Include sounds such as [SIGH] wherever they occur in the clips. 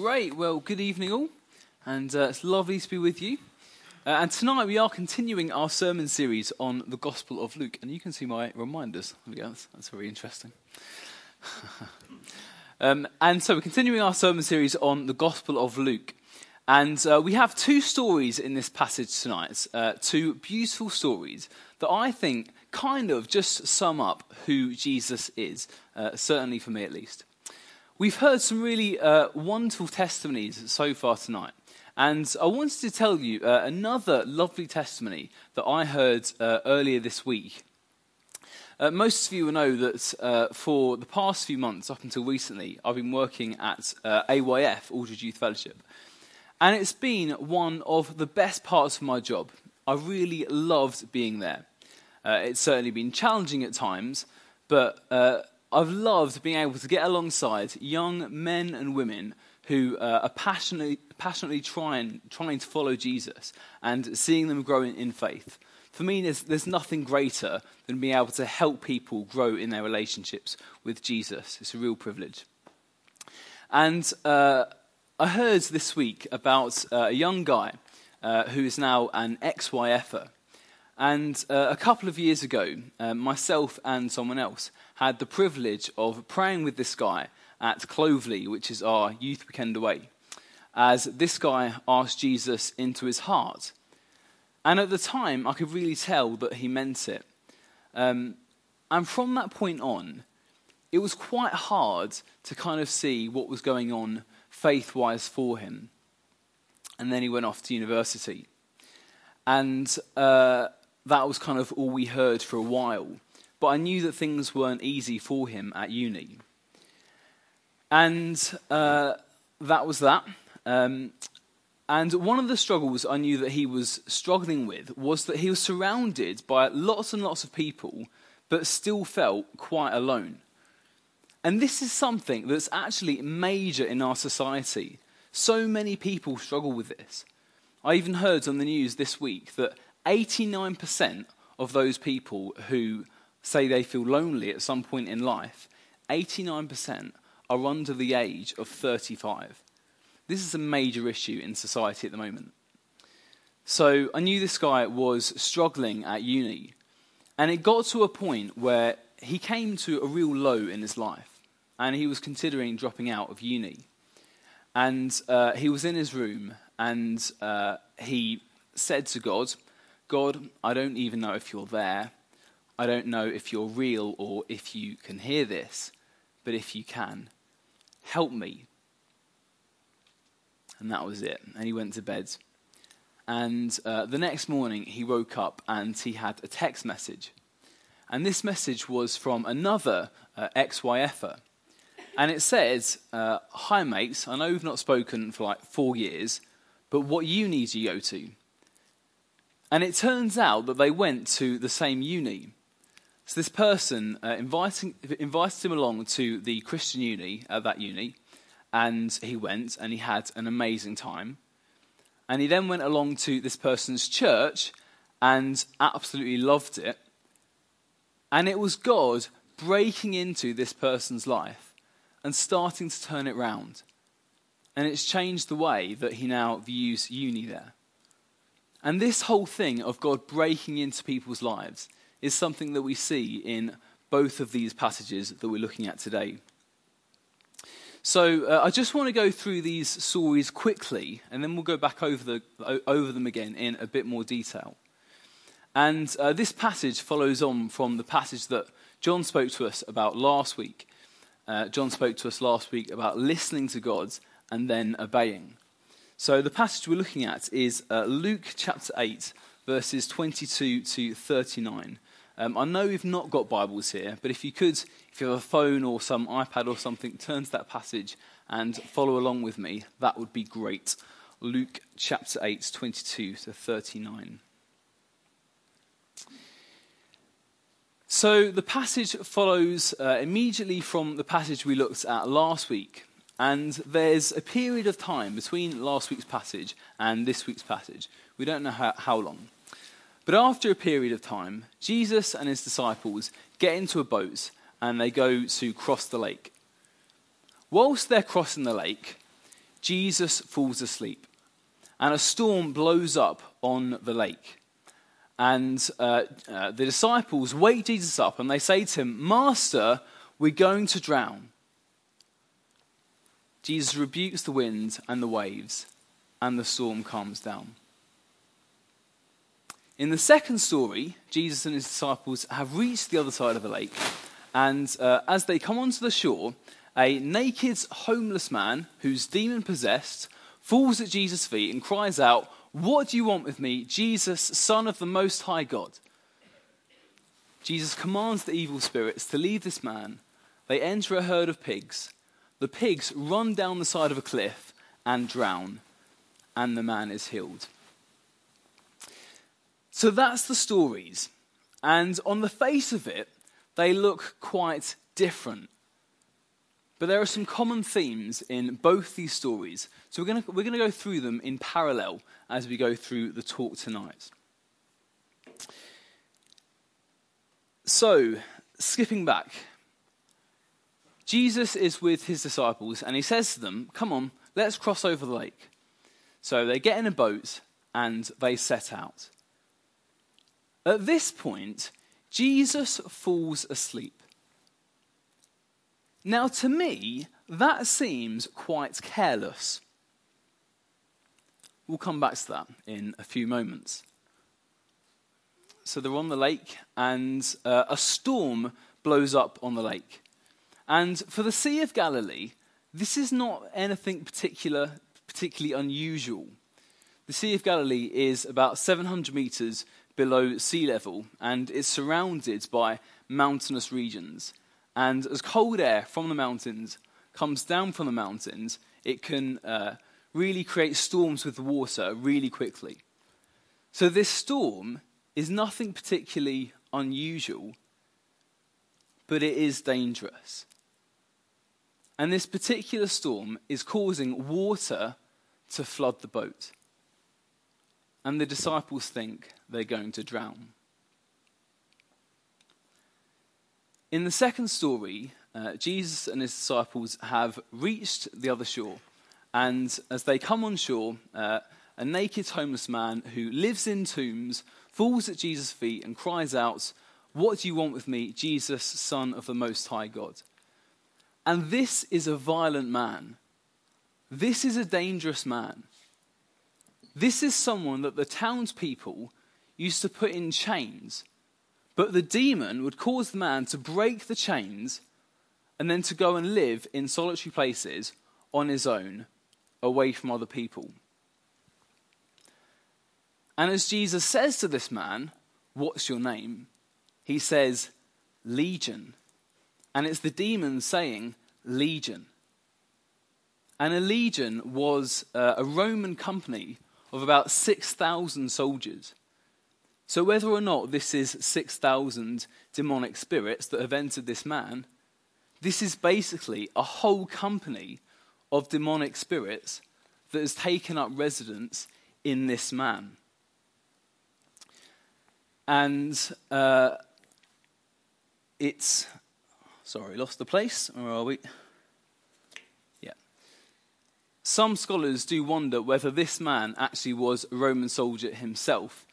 Great. Well, good evening, all. And uh, it's lovely to be with you. Uh, and tonight we are continuing our sermon series on the Gospel of Luke. And you can see my reminders. That's, that's very interesting. [LAUGHS] um, and so we're continuing our sermon series on the Gospel of Luke. And uh, we have two stories in this passage tonight, uh, two beautiful stories that I think kind of just sum up who Jesus is, uh, certainly for me at least. We've heard some really uh, wonderful testimonies so far tonight. And I wanted to tell you uh, another lovely testimony that I heard uh, earlier this week. Uh, most of you will know that uh, for the past few months, up until recently, I've been working at uh, AYF, Aldridge Youth Fellowship. And it's been one of the best parts of my job. I really loved being there. it's certainly been challenging at times, but I've loved being able to get alongside young men and women who uh, are passionately, passionately trying, trying to follow Jesus and seeing them grow in, in faith. For me, there's, there's nothing greater than being able to help people grow in their relationships with Jesus. It's a real privilege. And uh, I heard this week about uh, a young guy uh, who is now an ex-YFer. And uh, a couple of years ago, uh, myself and someone else had the privilege of praying with this guy at Clovelly, which is our youth weekend away, as this guy asked Jesus into his heart. And at the time, I could really tell that he meant it. Um, and from that point on, it was quite hard to kind of see what was going on faith wise for him. And then he went off to university. And uh, that was kind of all we heard for a while but I knew that things weren't easy for him at uni. And uh, that was that. Um, and one of the struggles I knew that he was struggling with was that he was surrounded by lots and lots of people, but still felt quite alone. And this is something that's actually major in our society. So many people struggle with this. I even heard on the news this week that 89% of those people who say they feel lonely at some point in life, 89% are under the age of 35. This is a major issue in society at the moment. So I knew this guy was struggling at uni, and it got to a point where he came to a real low in his life, and he was considering dropping out of uni. And uh, he was in his room, and uh, he said to God, God, I don't even know if you're there. I don't know if you're real or if you can hear this, but if you can, help me. And that was it. And he went to bed. And uh, the next morning, he woke up and he had a text message. And this message was from another uh, ex-YFer. And it says, uh, Hi, mates, I know we've not spoken for like four years, but what uni do you go to? And it turns out that they went to the same uni. So this person uh, inviting, invited him along to the Christian uni at that uni, and he went and he had an amazing time. And he then went along to this person's church and absolutely loved it. And it was God breaking into this person's life and starting to turn it round. And it's changed the way that he now views uni there. And this whole thing of God breaking into people's lives is something that we see in both of these passages that we're looking at today. So uh, I just want to go through these stories quickly, and then we'll go back over, the, over them again in a bit more detail. And uh, this passage follows on from the passage that John spoke to us about last week. Uh, John spoke to us last week about listening to God and then obeying. So the passage we're looking at is uh, Luke chapter 8, verses 22 to 39. Um, I know we've not got Bibles here, but if you could, if you have a phone or some iPad or something, turn to that passage and follow along with me. That would be great. Luke chapter 8, 22 to 39. So the passage follows uh, immediately from the passage we looked at last week. And there's a period of time between last week's passage and this week's passage. We don't know how, how long. But after a period of time, Jesus and his disciples get into a boat and they go to cross the lake. Whilst they're crossing the lake, Jesus falls asleep, and a storm blows up on the lake. And uh, uh, the disciples wake Jesus up and they say to him, Master, we're going to drown. Jesus rebukes the wind and the waves, and the storm calms down. In the second story, Jesus and his disciples have reached the other side of the lake, and uh, as they come onto the shore, a naked, homeless man who's demon possessed falls at Jesus' feet and cries out, What do you want with me, Jesus, Son of the Most High God? Jesus commands the evil spirits to leave this man. They enter a herd of pigs. The pigs run down the side of a cliff and drown, and the man is healed. So that's the stories. And on the face of it, they look quite different. But there are some common themes in both these stories. So we're going we're to go through them in parallel as we go through the talk tonight. So, skipping back, Jesus is with his disciples and he says to them, Come on, let's cross over the lake. So they get in a boat and they set out. At this point, Jesus falls asleep. Now, to me, that seems quite careless. We'll come back to that in a few moments. So they're on the lake, and uh, a storm blows up on the lake. And for the Sea of Galilee, this is not anything particular, particularly unusual. The Sea of Galilee is about 700 meters below sea level and is surrounded by mountainous regions. And as cold air from the mountains comes down from the mountains, it can uh, really create storms with water really quickly. So, this storm is nothing particularly unusual, but it is dangerous. And this particular storm is causing water to flood the boat. And the disciples think they're going to drown. In the second story, uh, Jesus and his disciples have reached the other shore. And as they come on shore, uh, a naked homeless man who lives in tombs falls at Jesus' feet and cries out, What do you want with me, Jesus, Son of the Most High God? And this is a violent man. This is a dangerous man. This is someone that the townspeople used to put in chains but the demon would cause the man to break the chains and then to go and live in solitary places on his own, away from other people. And as Jesus says to this man, What's your name? He says, Legion. And it's the demon saying, Legion. And a legion was uh, a Roman company of about 6,000 soldiers. So, whether or not this is 6,000 demonic spirits that have entered this man, this is basically a whole company of demonic spirits that has taken up residence in this man. And uh, it's, sorry, lost the place. Where are we? Some scholars do wonder whether this man actually was a Roman soldier himself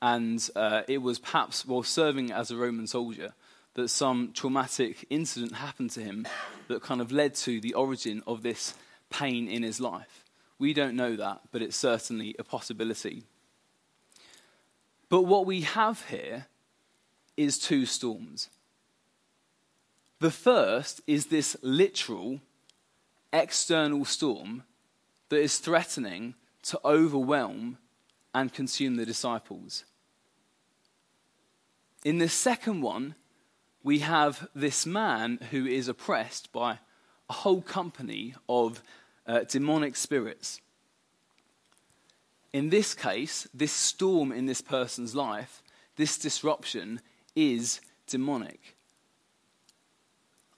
and uh, it was perhaps while serving as a Roman soldier that some traumatic incident happened to him that kind of led to the origin of this pain in his life. We don't know that, but it's certainly a possibility. But what we have here is two storms. The first is this literal external storm that is threatening to overwhelm and consume the disciples. In the second one, we have this man who is oppressed by a whole company of uh, demonic spirits. In this case, this storm in this person's life, this disruption is demonic.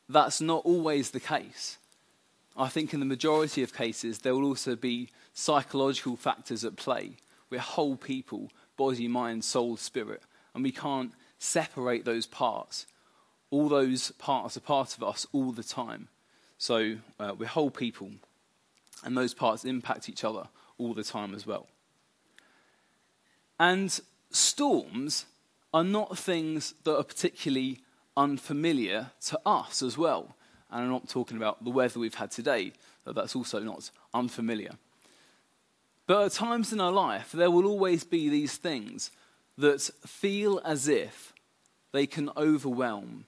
That's not always the case. I think in the majority of cases, there will also be psychological factors at play. We're whole people, body, mind, soul, spirit, and we can't separate those parts. All those parts are part of us all the time. So uh, we're whole people. And those parts impact each other all the time as well. And storms are not things that are particularly unfamiliar to us as well. And I'm not talking about the weather we've had today, but that's also not unfamiliar. But at times in our life, there will always be these things that feel as if they can overwhelm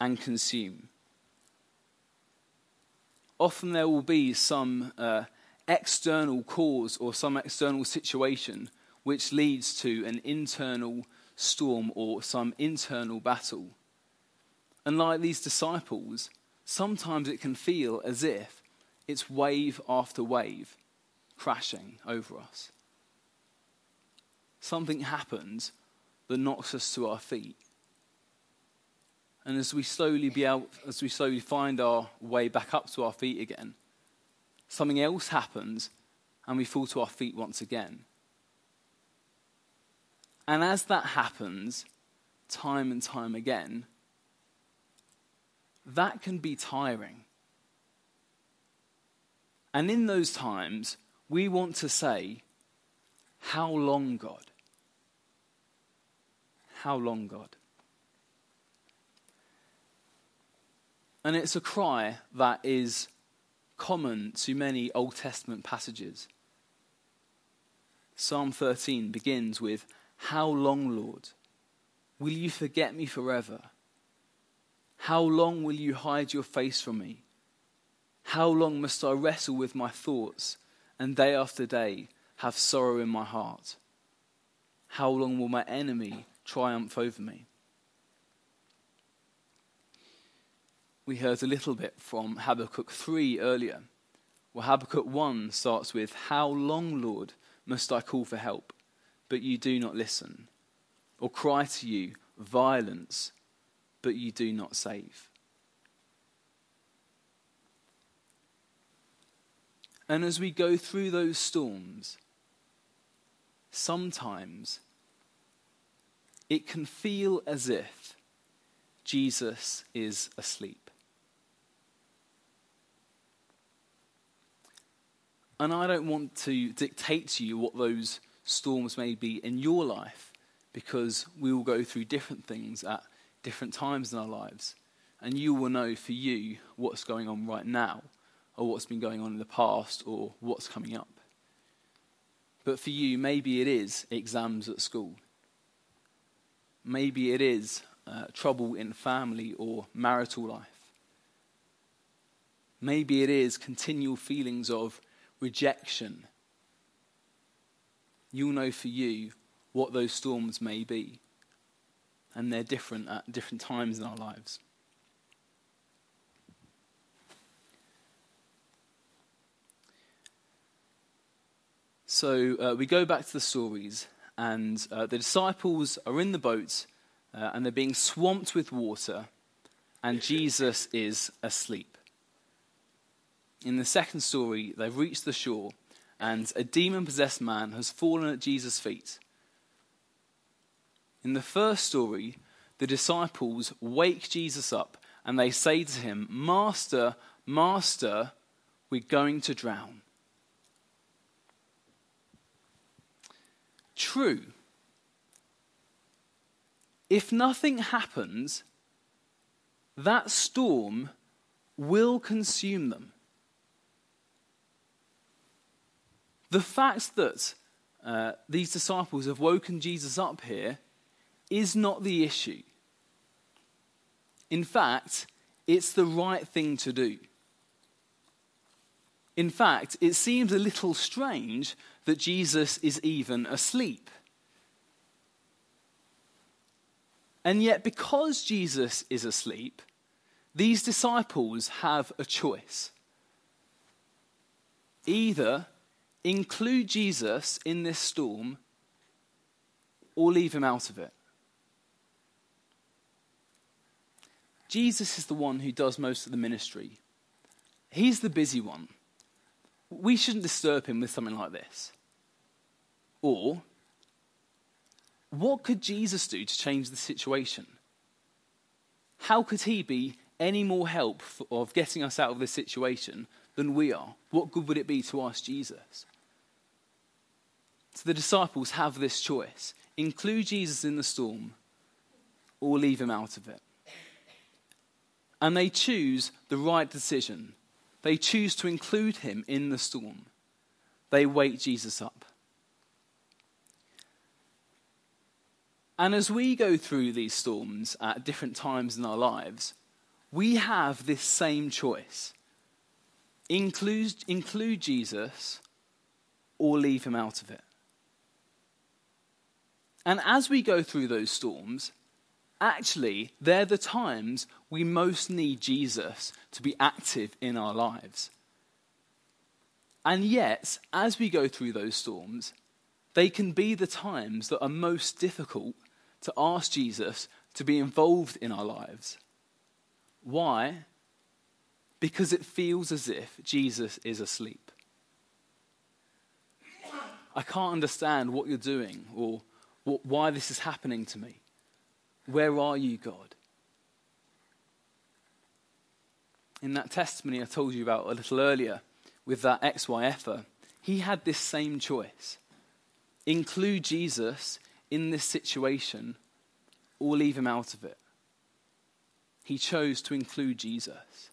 and consume. Often there will be some uh, external cause or some external situation which leads to an internal storm or some internal battle. And like these disciples, sometimes it can feel as if it's wave after wave crashing over us. Something happens that knocks us to our feet. And as we slowly be able, as we slowly find our way back up to our feet again, something else happens and we fall to our feet once again. And as that happens, time and time again, that can be tiring. And in those times, we want to say, How long, God? How long, God? And it's a cry that is common to many Old Testament passages. Psalm 13 begins with, How long, Lord? Will you forget me forever? How long will you hide your face from me? How long must I wrestle with my thoughts and day after day have sorrow in my heart? How long will my enemy triumph over me? we heard a little bit from Habakkuk 3 earlier, where Habakkuk 1 starts with, How long, Lord, must I call for help, but you do not listen? Or cry to you, violence, but you do not save? And as we go through those storms, sometimes it can feel as if Jesus is asleep. And I don't want to dictate to you what those storms may be in your life because we will go through different things at different times in our lives. And you will know for you what's going on right now, or what's been going on in the past, or what's coming up. But for you, maybe it is exams at school. Maybe it is uh, trouble in family or marital life. Maybe it is continual feelings of rejection, you'll know for you what those storms may be. And they're different at different times in our lives. So uh, we go back to the stories, and uh, the disciples are in the boat uh, and they're being swamped with water, and Jesus is asleep. In the second story, they've reached the shore, and a demon possessed man has fallen at Jesus' feet. In the first story, the disciples wake Jesus up and they say to him, Master, Master, we're going to drown. True. If nothing happens, that storm will consume them. The fact that uh, these disciples have woken Jesus up here is not the issue. In fact, it's the right thing to do. In fact, it seems a little strange that Jesus is even asleep. And yet, because Jesus is asleep, these disciples have a choice. Either include Jesus in this storm or leave him out of it. Jesus is the one who does most of the ministry. He's the busy one. We shouldn't disturb him with something like this. Or, what could Jesus do to change the situation? How could he be any more help of getting us out of this situation than we are, what good would it be to ask Jesus? So the disciples have this choice include Jesus in the storm or leave him out of it. And they choose the right decision. They choose to include him in the storm. They wake Jesus up. And as we go through these storms at different times in our lives, we have this same choice include, include Jesus or leave him out of it. And as we go through those storms, actually, they're the times we most need Jesus to be active in our lives. And yet, as we go through those storms, they can be the times that are most difficult to ask Jesus to be involved in our lives. Why? Because it feels as if Jesus is asleep. I can't understand what you're doing or why this is happening to me. Where are you, God? In that testimony I told you about a little earlier with that ex-YFer, he had this same choice include Jesus in this situation or leave him out of it. He chose to include Jesus.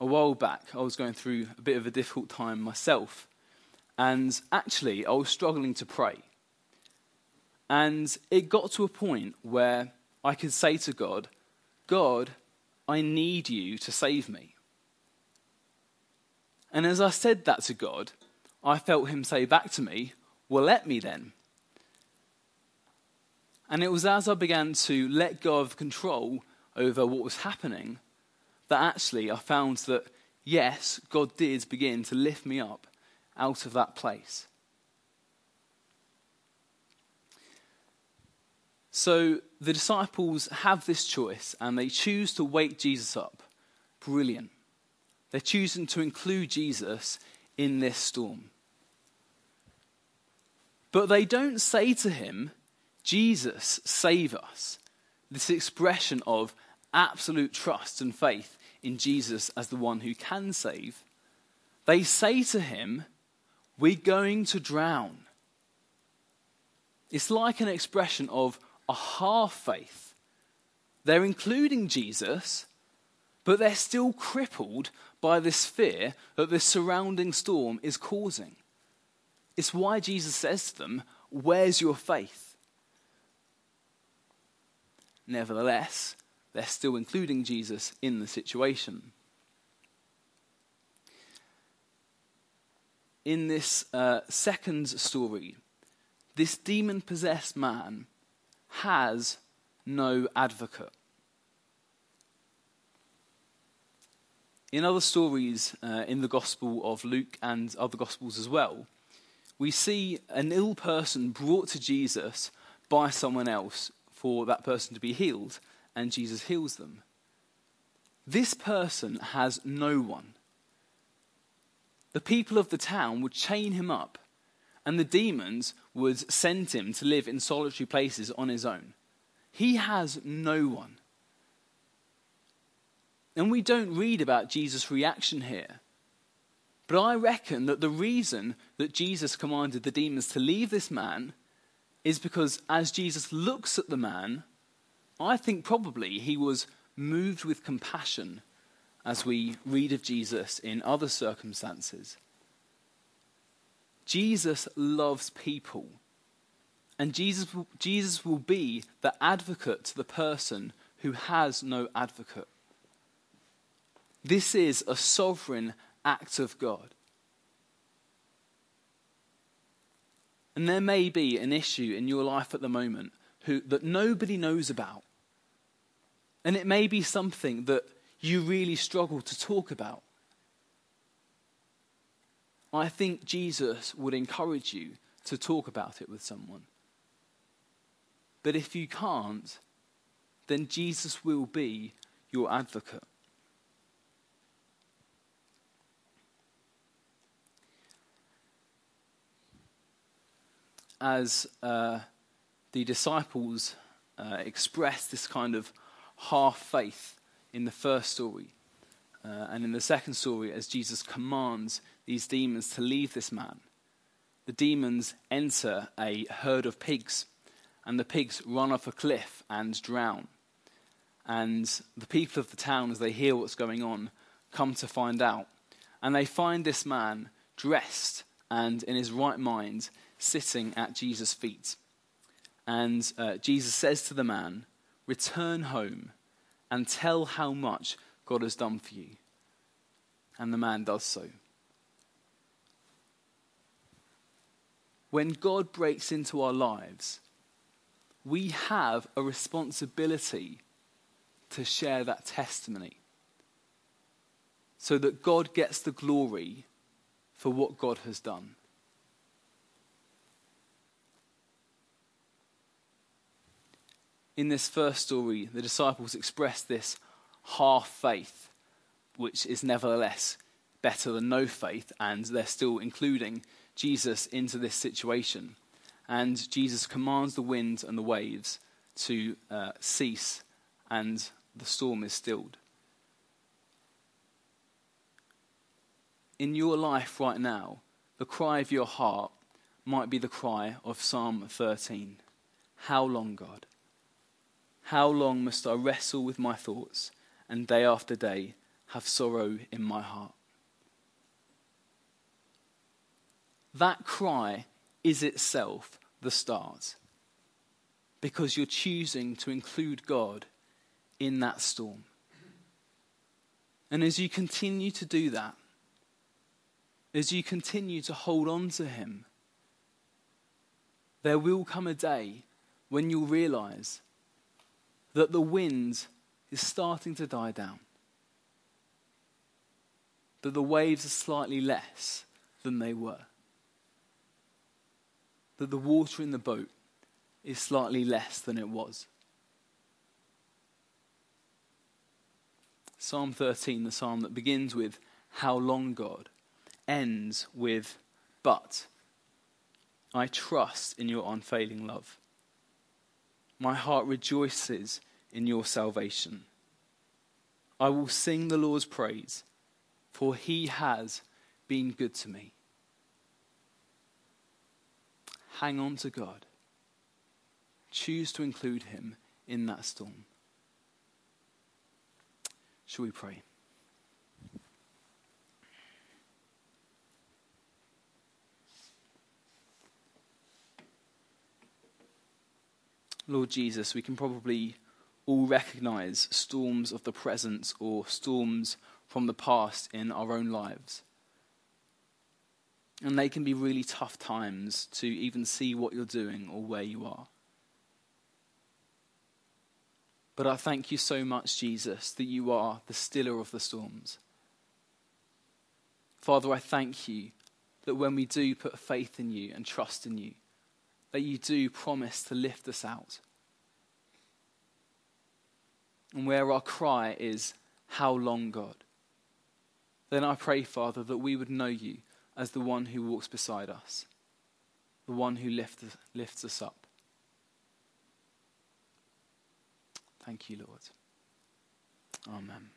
A while back, I was going through a bit of a difficult time myself, and actually, I was struggling to pray. And it got to a point where I could say to God, God, I need you to save me. And as I said that to God, I felt him say back to me, Well, let me then. And it was as I began to let go of control over what was happening that actually I found that, yes, God did begin to lift me up out of that place. So the disciples have this choice and they choose to wake Jesus up. Brilliant. They're choosing to include Jesus in this storm. But they don't say to him, Jesus, save us. This expression of absolute trust and faith in Jesus as the one who can save. They say to him, We're going to drown. It's like an expression of a half faith. They're including Jesus, but they're still crippled by this fear that the surrounding storm is causing. It's why Jesus says to them, Where's your faith? Nevertheless, they're still including Jesus in the situation. In this uh, second story, this demon possessed man has no advocate. In other stories uh, in the Gospel of Luke and other Gospels as well, we see an ill person brought to Jesus by someone else for that person to be healed, and Jesus heals them. This person has no one. The people of the town would chain him up, and the demons would send him to live in solitary places on his own. He has no one. And we don't read about Jesus' reaction here. But I reckon that the reason that Jesus commanded the demons to leave this man is because as Jesus looks at the man, I think probably he was moved with compassion as we read of Jesus in other circumstances. Jesus loves people. And Jesus, Jesus will be the advocate to the person who has no advocate. This is a sovereign act of God. And there may be an issue in your life at the moment who, that nobody knows about. And it may be something that you really struggle to talk about. I think Jesus would encourage you to talk about it with someone. But if you can't, then Jesus will be your advocate. as uh, the disciples uh, express this kind of half faith in the first story, Uh, and in the second story, as Jesus commands these demons to leave this man, the demons enter a herd of pigs, and the pigs run off a cliff and drown. And the people of the town, as they hear what's going on, come to find out. And they find this man dressed and in his right mind, sitting at Jesus' feet. And uh, Jesus says to the man, Return home and tell how much God has done for you. And the man does so. When God breaks into our lives, we have a responsibility to share that testimony so that God gets the glory for what God has done. In this first story, the disciples express this half faith, which is nevertheless better than no faith, and they're still including Jesus into this situation. And Jesus commands the wind and the waves to uh, cease, and the storm is stilled. in your life right now, the cry of your heart might be the cry of Psalm 13 How long, God? How long must I wrestle with my thoughts and day after day have sorrow in my heart? That cry is itself the start. Because you're choosing to include God in that storm. And as you continue to do that, as you continue to hold on to Him, there will come a day when you'll realize that the wind is starting to die down, that the waves are slightly less than they were, that the water in the boat is slightly less than it was. Psalm 13, the psalm that begins with, How long, God? ends with, But I trust in your unfailing love. My heart rejoices in your salvation. I will sing the Lord's praise, for he has been good to me. Hang on to God. Choose to include him in that storm. Shall we pray? Lord Jesus, we can probably all recognize storms of the present or storms from the past in our own lives. And they can be really tough times to even see what you're doing or where you are. But I thank you so much, Jesus, that you are the stiller of the storms. Father, I thank you that when we do put faith in you and trust in you, that you do promise to lift us out. And where our cry is, How long, God? Then I pray, Father, that we would know you as the one who walks beside us, the one who lifts, lifts us up. Thank you, Lord. Amen.